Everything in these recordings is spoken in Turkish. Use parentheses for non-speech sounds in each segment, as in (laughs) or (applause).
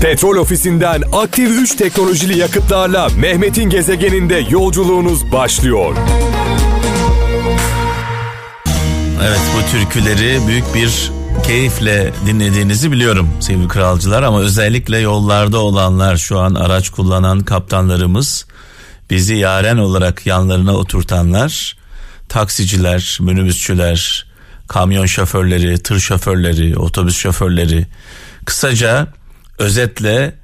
Petrol ofisinden aktif 3 teknolojili yakıtlarla Mehmet'in gezegeninde yolculuğunuz başlıyor. Evet bu türküleri büyük bir keyifle dinlediğinizi biliyorum sevgili kralcılar ama özellikle yollarda olanlar şu an araç kullanan kaptanlarımız bizi yaren olarak yanlarına oturtanlar taksiciler, minibüsçüler, kamyon şoförleri, tır şoförleri, otobüs şoförleri kısaca özetle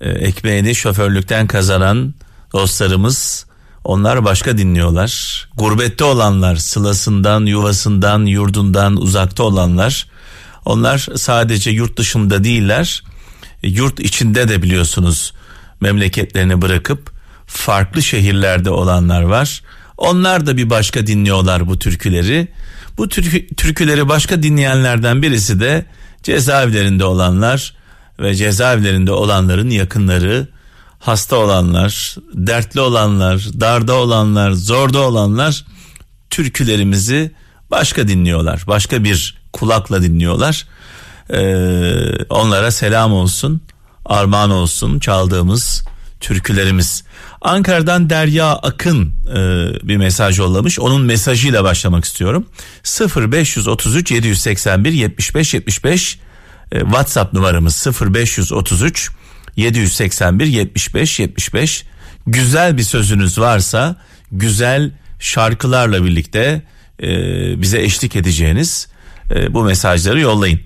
e, ekmeğini şoförlükten kazanan dostlarımız onlar başka dinliyorlar. Gurbette olanlar, sılasından, yuvasından, yurdundan uzakta olanlar onlar sadece yurt dışında değiller. Yurt içinde de biliyorsunuz memleketlerini bırakıp farklı şehirlerde olanlar var. Onlar da bir başka dinliyorlar bu türküleri. Bu türkü, türküleri başka dinleyenlerden birisi de cezaevlerinde olanlar ve cezaevlerinde olanların yakınları, hasta olanlar, dertli olanlar, darda olanlar, zorda olanlar türkülerimizi başka dinliyorlar. Başka bir kulakla dinliyorlar. Ee, onlara selam olsun, armağan olsun çaldığımız türkülerimiz. Ankara'dan Derya Akın e, bir mesaj yollamış. Onun mesajıyla başlamak istiyorum. 0533 781 75 75 e, WhatsApp numaramız 0533 781 75 75 güzel bir sözünüz varsa güzel şarkılarla birlikte e, bize eşlik edeceğiniz e, bu mesajları yollayın.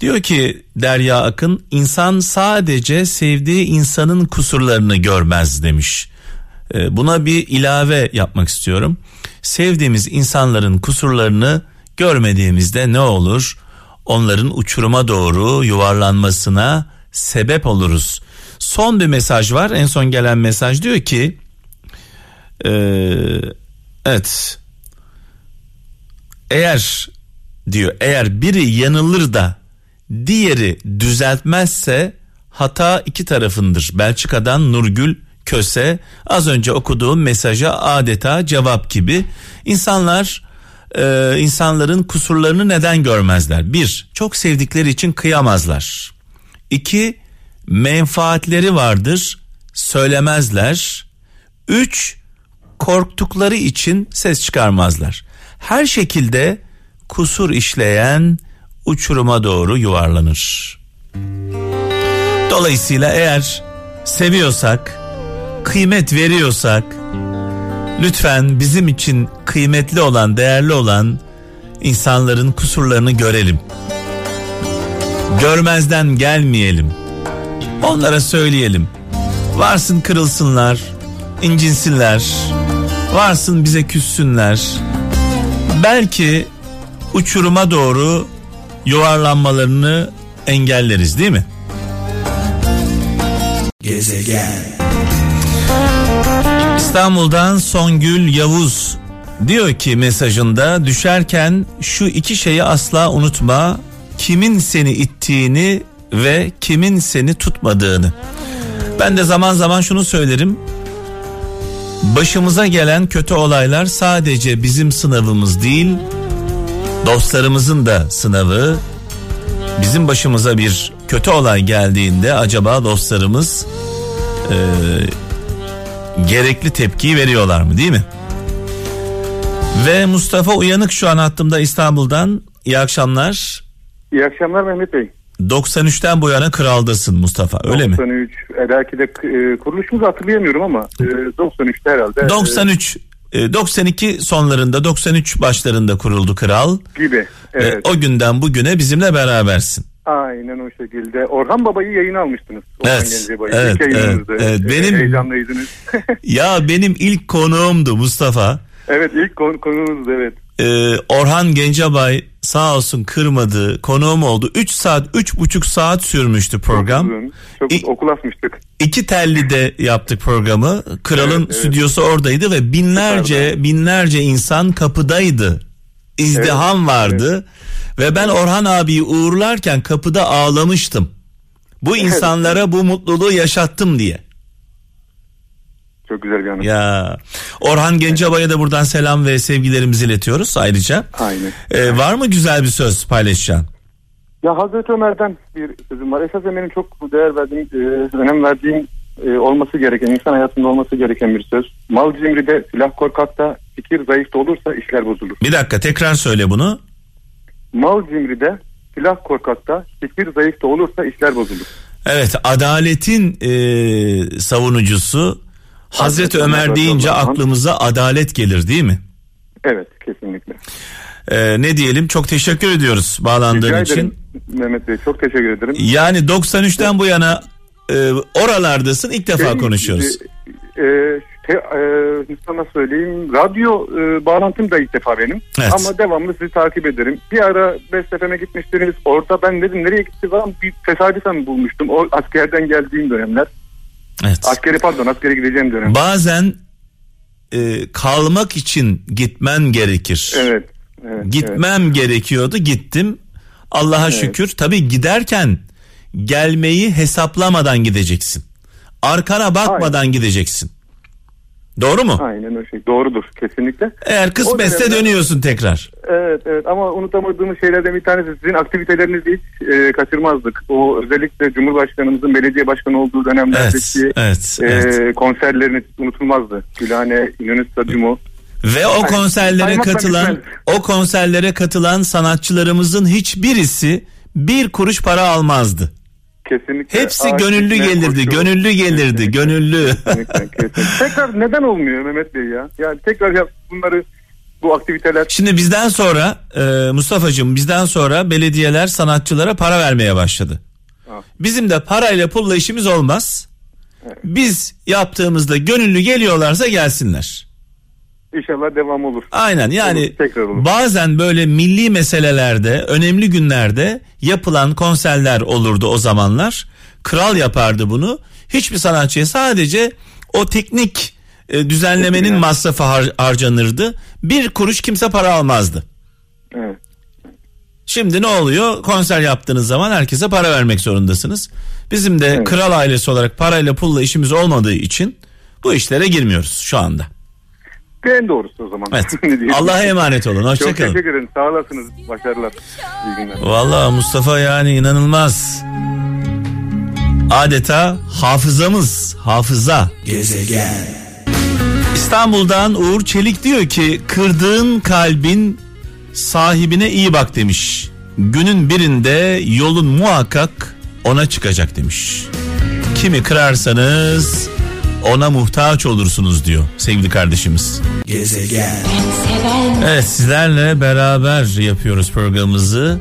Diyor ki Derya Akın insan sadece sevdiği insanın kusurlarını görmez demiş. E, buna bir ilave yapmak istiyorum. Sevdiğimiz insanların kusurlarını görmediğimizde ne olur? Onların uçuruma doğru yuvarlanmasına sebep oluruz. Son bir mesaj var. En son gelen mesaj diyor ki e, evet eğer diyor eğer biri yanılır da diğeri düzeltmezse hata iki tarafındır. Belçika'dan Nurgül Köse az önce okuduğum mesaja adeta cevap gibi insanlar e, insanların kusurlarını neden görmezler? Bir, çok sevdikleri için kıyamazlar. İki, menfaatleri vardır, söylemezler. Üç, korktukları için ses çıkarmazlar. Her şekilde kusur işleyen uçuruma doğru yuvarlanır. Dolayısıyla eğer seviyorsak, kıymet veriyorsak lütfen bizim için kıymetli olan, değerli olan insanların kusurlarını görelim. Görmezden gelmeyelim. Onlara söyleyelim. Varsın kırılsınlar, incinsinler. Varsın bize küssünler. Belki uçuruma doğru yuvarlanmalarını engelleriz değil mi? Gezegen. İstanbul'dan Songül Yavuz diyor ki mesajında düşerken şu iki şeyi asla unutma. Kimin seni ittiğini ve kimin seni tutmadığını. Ben de zaman zaman şunu söylerim. Başımıza gelen kötü olaylar sadece bizim sınavımız değil, dostlarımızın da sınavı. Bizim başımıza bir kötü olay geldiğinde acaba dostlarımız e, gerekli tepkiyi veriyorlar mı değil mi? Ve Mustafa Uyanık şu an hattımda İstanbul'dan. İyi akşamlar. İyi akşamlar Mehmet Bey. 93'ten bu yana kraldasın Mustafa öyle 93, mi? 93 e, belki de e, kuruluşumuzu hatırlayamıyorum ama e, 93'te herhalde. 93 e, 92 sonlarında 93 başlarında kuruldu kral. Gibi evet. E, o günden bugüne bizimle berabersin. Aynen o şekilde. Orhan Baba'yı yayın almıştınız. Orhan evet, evet, evet, evet. Benim, Heyecanlıydınız. (laughs) ya benim ilk konuğumdu Mustafa. Evet ilk konu, konuğumuzdu evet. Ee, Orhan Gencebay sağ olsun kırmadı konuğum oldu. 3 saat 3,5 saat sürmüştü program. Çok, çok okul açmıştık. İki telli de yaptık programı. Kralın evet, stüdyosu evet. oradaydı ve binlerce binlerce insan kapıdaydı. İzdiham evet, vardı. Evet. Ve ben Orhan abiyi uğurlarken kapıda ağlamıştım. Bu insanlara bu mutluluğu yaşattım diye. Çok güzel bir anı. Ya Orhan Gencebay'a da buradan selam ve sevgilerimizi iletiyoruz ayrıca. Aynen. Ee, var mı güzel bir söz paylaşacağın? Ya Hazreti Ömer'den bir sözüm var. Esasen benim çok değer verdiğim, e, önem verdiğim e, olması gereken, insan hayatında olması gereken bir söz. Mal cimride, silah korkakta, fikir zayıfta olursa işler bozulur. Bir dakika tekrar söyle bunu. Mal cimride, silah korkakta, fikir zayıfta olursa işler bozulur. Evet adaletin e, savunucusu Hazreti Ömer deyince aklımıza adalet gelir değil mi? Evet kesinlikle. E, ne diyelim çok teşekkür ediyoruz bağlandığın Rica için. ederim Mehmet Bey çok teşekkür ederim. Yani 93'ten bu yana e, oralardasın ilk defa Şey, konuşuyoruz. E, e, te, e, sana söyleyeyim. Radyo e, bağlantım da ilk defa benim. Evet. Ama devamlı sizi takip ederim. Bir ara Bestefem'e gitmiştiniz. Orada ben dedim nereye gitti falan bir tesadüfen bulmuştum. O askerden geldiğim dönemler. Evet. Askeri pardon askere gideceğim dönem. Bazen e, kalmak için gitmen gerekir. evet. evet evet. Gitmem gerekiyordu gittim. Allah'a şükür. Tabii giderken gelmeyi hesaplamadan gideceksin. Arkana bakmadan gideceksin. Doğru mu? Aynen öyle şey. Doğrudur kesinlikle. Eğer kısmetse dönemde- dönüyorsun tekrar. Evet evet ama unutamadığımız şeylerden bir tanesi sizin aktivitelerinizi hiç e, kaçırmazdık. O özellikle Cumhurbaşkanımızın belediye başkanı olduğu Evet, dönemlerdeki evet, e, evet. konserleriniz unutulmazdı. Gülhane İnönü Stadyumu. Ve o konserlere saymakla katılan o konserlere katılan sanatçılarımızın hiçbirisi bir kuruş para almazdı. Kesinlikle. Hepsi ağaç gönüllü gelirdi, gönüllü gelirdi, Kesinlikle, gönüllü. kesinlikle, kesinlikle. (laughs) tekrar neden olmuyor Mehmet Bey ya? Yani tekrar yap bunları bu aktiviteler. Şimdi bizden sonra e, Mustafa'cığım bizden sonra belediyeler sanatçılara para vermeye başladı. Ha. Bizim de parayla pulla işimiz olmaz. Biz yaptığımızda gönüllü geliyorlarsa gelsinler. İnşallah devam olur. Aynen yani Olur, tekrar olur. bazen böyle milli meselelerde önemli günlerde yapılan konserler olurdu o zamanlar. Kral yapardı bunu. Hiçbir sanatçıya sadece o teknik e, düzenlemenin Evet. masrafı har- harcanırdı. Bir kuruş kimse para almazdı. Evet. Şimdi ne oluyor? Konser yaptığınız zaman herkese para vermek zorundasınız. Bizim de Evet. kral ailesi olarak parayla pulla işimiz olmadığı için bu işlere girmiyoruz şu anda. En doğrusu o zaman. Evet. (laughs) Allah'a emanet olun. Çok Hoşçakalın. teşekkür ederim. Sağ olasınız. Başarılar. İyi günler. Valla Mustafa yani inanılmaz. Adeta hafızamız, hafıza. Gezegen. İstanbul'dan Uğur Çelik diyor ki kırdığın kalbin sahibine iyi bak demiş. Günün birinde yolun muhakkak ona çıkacak demiş. Kimi kırarsanız ona muhtaç olursunuz diyor sevgili kardeşimiz. Gezegen. Evet sizlerle beraber yapıyoruz programımızı.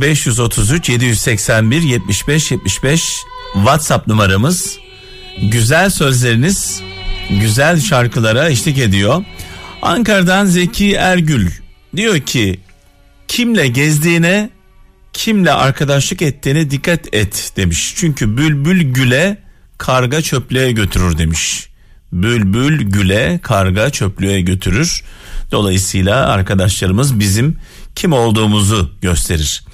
0533 781 75 75 WhatsApp numaramız. Güzel sözleriniz güzel şarkılara eşlik ediyor. Ankara'dan Zeki Ergül diyor ki kimle gezdiğine kimle arkadaşlık ettiğine dikkat et demiş. Çünkü bülbül güle karga çöplüğe götürür demiş. Bülbül güle karga çöplüğe götürür. Dolayısıyla arkadaşlarımız bizim kim olduğumuzu gösterir.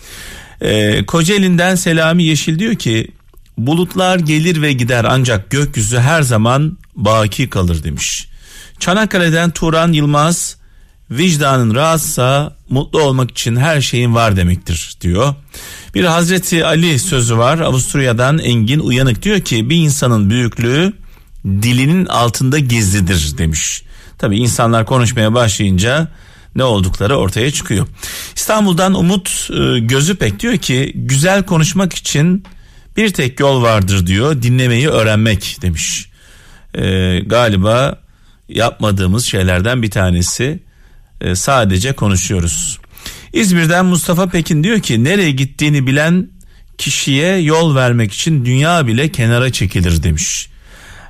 Ee, Kocaeli'nden Selami Yeşil diyor ki bulutlar gelir ve gider ancak gökyüzü her zaman baki kalır demiş. Çanakkale'den Turan Yılmaz vicdanın rahatsa mutlu olmak için her şeyin var demektir diyor. Bir Hazreti Ali sözü var Avusturya'dan Engin Uyanık diyor ki bir insanın büyüklüğü dilinin altında gizlidir demiş. Tabi insanlar konuşmaya başlayınca ne oldukları ortaya çıkıyor. İstanbul'dan Umut e, Gözüpek diyor ki güzel konuşmak için bir tek yol vardır diyor dinlemeyi öğrenmek demiş. E, galiba yapmadığımız şeylerden bir tanesi e, sadece konuşuyoruz. İzmir'den Mustafa Pekin diyor ki nereye gittiğini bilen kişiye yol vermek için dünya bile kenara çekilir demiş.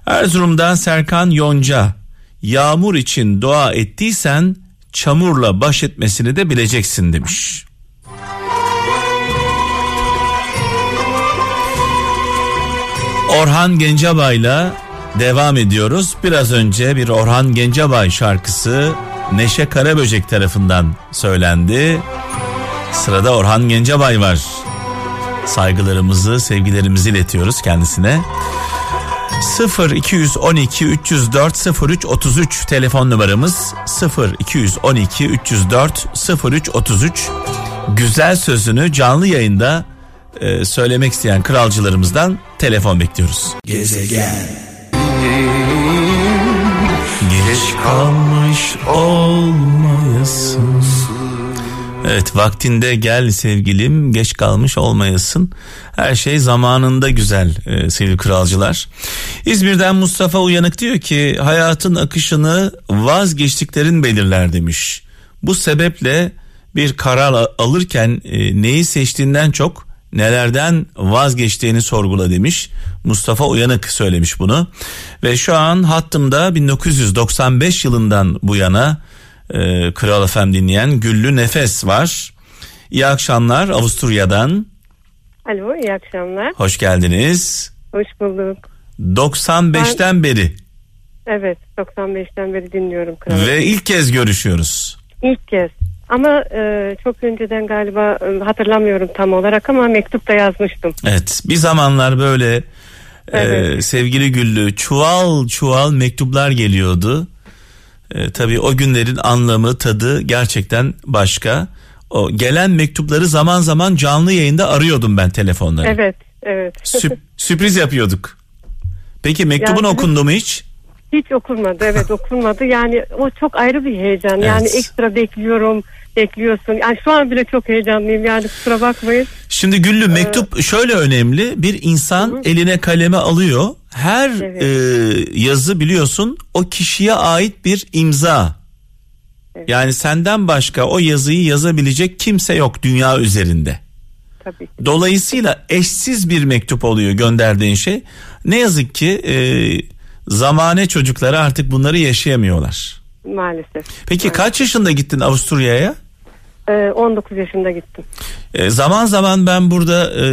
Erzurum'dan Serkan Yonca yağmur için dua ettiysen çamurla baş etmesini de bileceksin demiş. Orhan Gencebay'la devam ediyoruz. Biraz önce bir Orhan Gencebay şarkısı Neşe Karaböcek tarafından söylendi. Sırada Orhan Gencebay var. Saygılarımızı, sevgilerimizi iletiyoruz kendisine. 0 212 304 03 33 telefon numaramız 0 212 304 03 33 güzel sözünü canlı yayında e, söylemek isteyen kralcılarımızdan telefon bekliyoruz. Gezegen. Geç kalmış olmayasın. Evet vaktinde gel sevgilim geç kalmış olmayasın. Her şey zamanında güzel e, sevgili kralcılar. İzmir'den Mustafa Uyanık diyor ki hayatın akışını vazgeçtiklerin belirler demiş. Bu sebeple bir karar alırken e, neyi seçtiğinden çok nelerden vazgeçtiğini sorgula demiş. Mustafa Uyanık söylemiş bunu. Ve şu an hattımda 1995 yılından bu yana e, Kral FM dinleyen Güllü Nefes var. İyi akşamlar Avusturya'dan. Alo, iyi akşamlar. Hoş geldiniz. Hoş bulduk. 95'ten beri Evet, 95'ten beri dinliyorum kralı. ve ilk kez görüşüyoruz. İlk kez. Ama e, çok önceden galiba e, hatırlamıyorum tam olarak ama mektupta yazmıştım. Evet bir zamanlar böyle e, Evet. sevgili Güllü çuval çuval mektuplar geliyordu. E, tabii o günlerin anlamı tadı gerçekten başka. O gelen mektupları zaman zaman canlı yayında arıyordum ben telefonları. Evet, evet. Sürp- (laughs) sürpriz yapıyorduk. Peki mektubun Yani- okundu mu hiç? Hiç okunmadı, evet okunmadı. Yani o çok ayrı bir heyecan. Yani Evet. ekstra bekliyorum, bekliyorsun. Yani şu an bile çok heyecanlıyım yani kusura bakmayın. Şimdi Güllü mektup şöyle önemli. Bir insan eline kaleme alıyor. Her Evet. e, yazı biliyorsun o kişiye ait bir imza. Yani senden başka o yazıyı yazabilecek kimse yok dünya üzerinde. Tabii. Dolayısıyla eşsiz bir mektup oluyor gönderdiğin şey. Ne yazık ki e, zamane çocukları artık bunları yaşayamıyorlar. Maalesef. Peki kaç yaşında gittin Avusturya'ya? E, 19 yaşında gittim. E, zaman zaman ben burada e,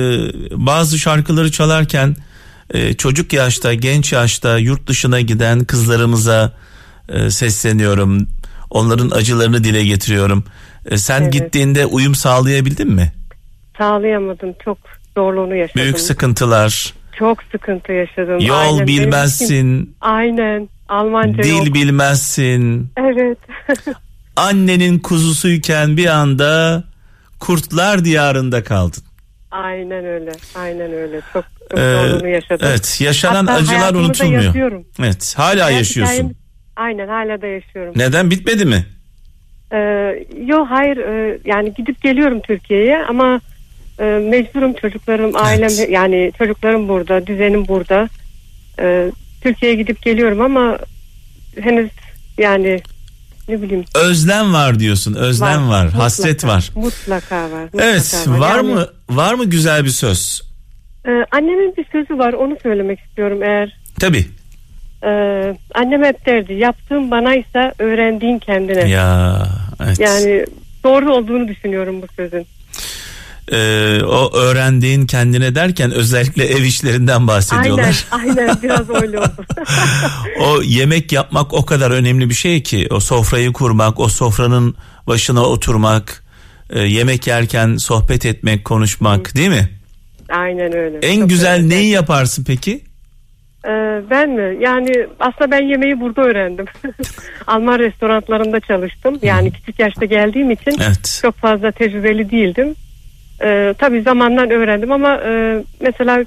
bazı şarkıları çalarken e, çocuk yaşta, genç yaşta yurt dışına giden kızlarımıza e, sesleniyorum. Onların acılarını dile getiriyorum. E, sen Evet. gittiğinde uyum sağlayabildin mi? Sağlayamadım. Çok zorluğunu yaşadım. Büyük sıkıntılar, Çok sıkıntı yaşadım. yol Aynen, benim bilmezsin, Aynen. Almanca dil yok. bilmezsin. Evet. (laughs) Annenin kuzusuyken bir anda kurtlar diyarında kaldın. aynen öyle. Aynen öyle. Çok, çok Ee, yaşadım. evet, yaşanan Hatta acılar unutulmuyor. yazıyorum. Evet, hala Hayat yaşıyorsun. hikayem- Aynen hala da yaşıyorum. Neden bitmedi mi? Ee, yo hayır e, yani gidip geliyorum Türkiye'ye ama e, mecburum çocuklarım ailem Evet. yani çocuklarım burada düzenim burada. Ee, Türkiye'ye gidip geliyorum ama henüz yani ne bileyim Özlem var diyorsun. Özlem var, Mutlaka, hasret var. Mutlaka var. mutlaka Evet, var Yani, mı var mı güzel bir söz? e, annemin bir sözü var onu söylemek istiyorum eğer Tabii. e, annem hep derdi yaptığın bana ise öğrendiğin kendine. Ya evet. Yani doğru olduğunu düşünüyorum bu sözün. Ee, o öğrendiğin kendine derken özellikle ev işlerinden Aynen, bahsediyorlar. aynen biraz öyle oldu. (laughs) o yemek yapmak o kadar önemli bir şey ki o sofrayı kurmak, o sofranın başına oturmak, e, yemek yerken sohbet etmek, konuşmak, değil mi? aynen öyle. En Çok güzel öyle. neyi yaparsın peki? Ee, ben mi? Yani aslında ben yemeği burada öğrendim. (laughs) Alman restoranlarında çalıştım. Yani küçük yaşta geldiğim için Evet. çok fazla tecrübeli değildim. Ee, tabii zamandan öğrendim ama e, mesela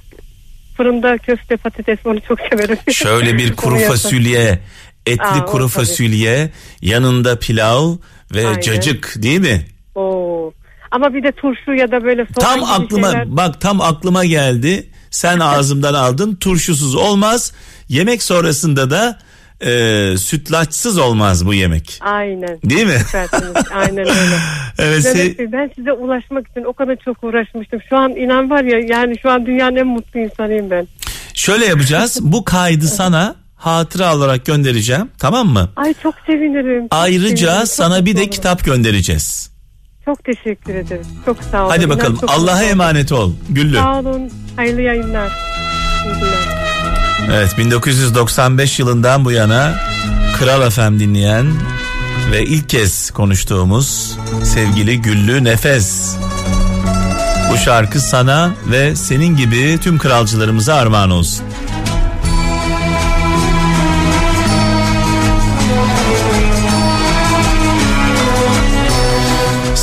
fırında köfte patates onu çok severim. (laughs) Şöyle bir kuru fasulye, etli Aa, kuru tabii. fasulye, yanında pilav ve Aynen. cacık değil mi? Oo. Ama bir de turşu ya da böyle soğan Tam aklıma şeyler. bak tam aklıma geldi. Sen (laughs) ağzımdan aldın. Turşusuz olmaz. Yemek sonrasında da e, sütlaçsız olmaz bu yemek. Aynen. Değil mi? Süpersiniz. (laughs) Aynen öyle. Evet. Mehmet se- Bey, ben size ulaşmak için o kadar çok uğraşmıştım. Şu an inan var ya yani şu an dünyanın en mutlu insanıyım ben. şöyle yapacağız. Bu kaydı sana hatıra olarak göndereceğim. Tamam mı? Ay çok sevinirim. çok Ayrıca sevinirim, çok sana bir mutlu de olurum. kitap göndereceğiz. Çok teşekkür ederim. Çok sağ olun. Hadi bakalım. çok Allah'a emanet ol. Güllü. Sağ olun. Hayırlı yayınlar. İyi günler. Evet 1995 yılından bu yana Kral FM dinleyen ve ilk kez konuştuğumuz sevgili Güllü Nefes. Bu şarkı sana ve senin gibi tüm kralcılarımıza armağan olsun.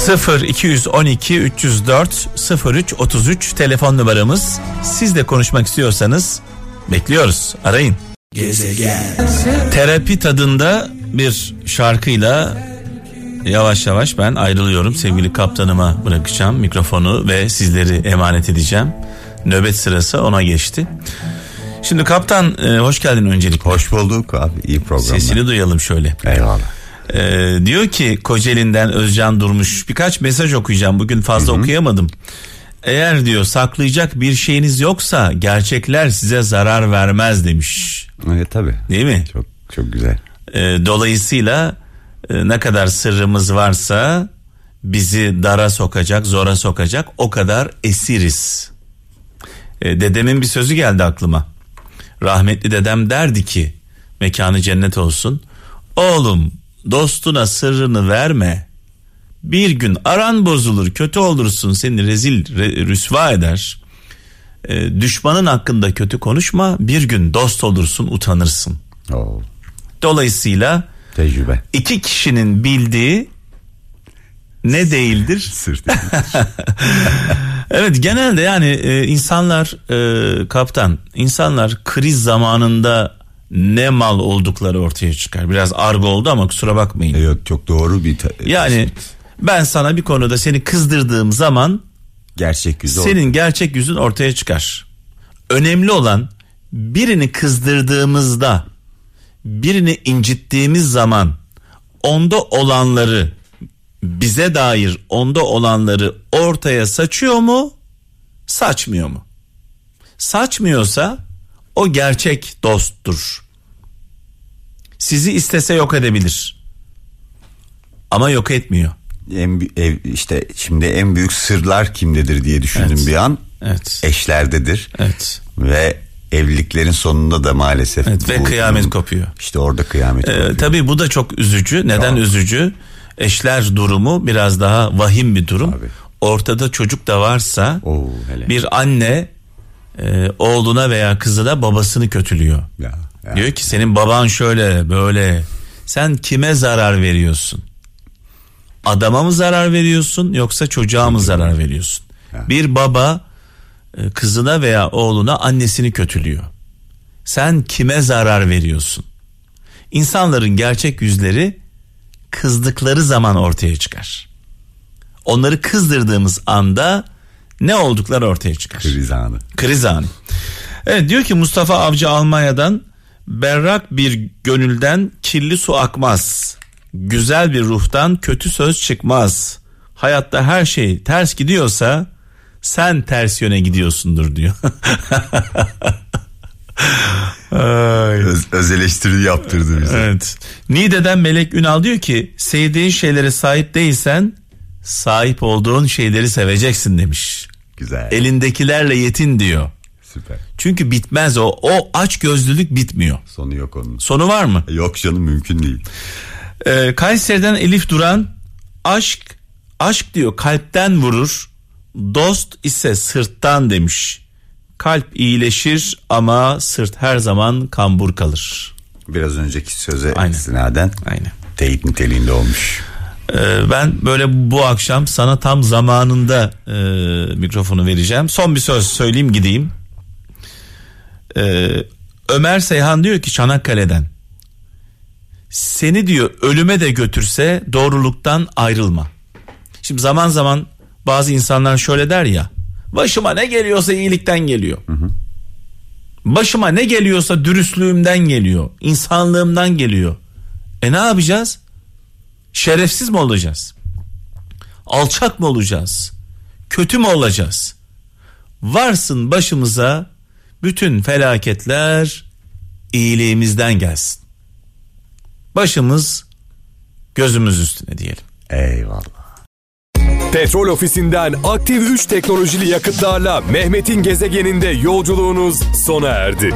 0 212 304 03 33 telefon numaramız. Siz de konuşmak istiyorsanız bekliyoruz. Arayın. Gezegen. Terapi tadında bir şarkıyla yavaş yavaş ben ayrılıyorum. Sevgili kaptanıma bırakacağım mikrofonu ve sizleri emanet edeceğim. Nöbet sırası ona geçti. Şimdi kaptan e, hoş geldin öncelikle. Hoş bulduk abi iyi programlar. Sesini duyalım şöyle. Eyvallah. Ee, diyor ki Kocaeli'nden Özcan Durmuş birkaç mesaj okuyacağım bugün fazla okuyamadım. Eğer diyor saklayacak bir şeyiniz yoksa gerçekler size zarar vermez demiş. Evet tabii. Değil mi? Çok çok güzel. Ee, dolayısıyla e, ne kadar sırrımız varsa bizi dara sokacak, zora sokacak o kadar esiriz. Ee, dedemin bir sözü geldi aklıma. Rahmetli dedem derdi ki mekanı cennet olsun. Oğlum dostuna sırrını verme. Bir gün aran bozulur, kötü olursun, seni rezil, re- rüsva eder. Ee, düşmanın hakkında kötü konuşma, bir gün dost olursun, utanırsın. Oo, Dolayısıyla tecrübe. iki kişinin bildiği ne değildir? (laughs) Sır (laughs) Evet genelde yani e, insanlar e, kaptan insanlar kriz zamanında ne mal oldukları ortaya çıkar. Biraz argo oldu ama kusura bakmayın. Yok çok doğru bir ta- Yani ben sana bir konuda seni kızdırdığım zaman gerçek yüzü senin gerçek yüzün ortaya çıkar. Önemli olan birini kızdırdığımızda, birini incittiğimiz zaman onda olanları bize dair onda olanları ortaya saçıyor mu? Saçmıyor mu? Saçmıyorsa o gerçek dosttur. Sizi istese yok edebilir. Ama yok etmiyor. En ev, işte şimdi en büyük sırlar kimdedir diye düşündüm Evet. bir an. Evet. Eşlerdedir. Evet. Ve evliliklerin sonunda da maalesef Evet ve bu kıyamet kopuyor. İşte orada kıyamet Ee, kopuyor. tabii bu da çok üzücü. Neden Çok. üzücü? Eşler durumu biraz daha vahim bir durum. Tabii. Ortada çocuk da varsa Oo, hele. bir anne e, oğluna veya kızına babasını kötülüyor. Ya, ya. Diyor ki senin baban şöyle böyle. Sen kime zarar veriyorsun? Adama mı zarar veriyorsun yoksa çocuğa mı zarar veriyorsun? Ya. Bir baba e, kızına veya oğluna annesini kötülüyor. Sen kime zarar veriyorsun? İnsanların gerçek yüzleri kızdıkları zaman ortaya çıkar. Onları kızdırdığımız anda ne oldukları ortaya çıkar. Kriz anı. Kriz anı. Evet diyor ki Mustafa Avcı Almanya'dan berrak bir gönülden kirli su akmaz. Güzel bir ruhtan kötü söz çıkmaz. Hayatta her şey ters gidiyorsa sen ters yöne gidiyorsundur diyor. (laughs) Ay. Öz, öz eleştiri yaptırdı bize. Evet. Niğde'den Melek Ünal diyor ki sevdiğin şeylere sahip değilsen sahip olduğun şeyleri seveceksin demiş. Güzel. Elindekilerle yetin diyor. Süper. Çünkü bitmez o. O aç gözlülük bitmiyor. Sonu yok onun. Sonu var mı? Yok canım mümkün değil. Ee, Kayseri'den Elif Duran aşk aşk diyor kalpten vurur. Dost ise sırttan demiş. Kalp iyileşir ama sırt her zaman kambur kalır. Biraz önceki söze Aynen. istinaden Aynen. teyit niteliğinde olmuş. Ee, ben böyle bu akşam sana tam zamanında e, mikrofonu vereceğim. Son bir söz söyleyeyim gideyim. Ee, Ömer Seyhan diyor ki Çanakkale'den. Seni diyor ölüme de götürse doğruluktan ayrılma. Şimdi zaman zaman bazı insanlar şöyle der ya. Başıma ne geliyorsa iyilikten geliyor. Başıma ne geliyorsa dürüstlüğümden geliyor. insanlığımdan geliyor. E ne yapacağız? Şerefsiz mi olacağız? Alçak mı olacağız? Kötü mü olacağız? Varsın başımıza bütün felaketler iyiliğimizden gelsin. Başımız gözümüz üstüne diyelim. Eyvallah. Petrol ofisinden aktif 3 teknolojili yakıtlarla Mehmet'in gezegeninde yolculuğunuz sona erdi.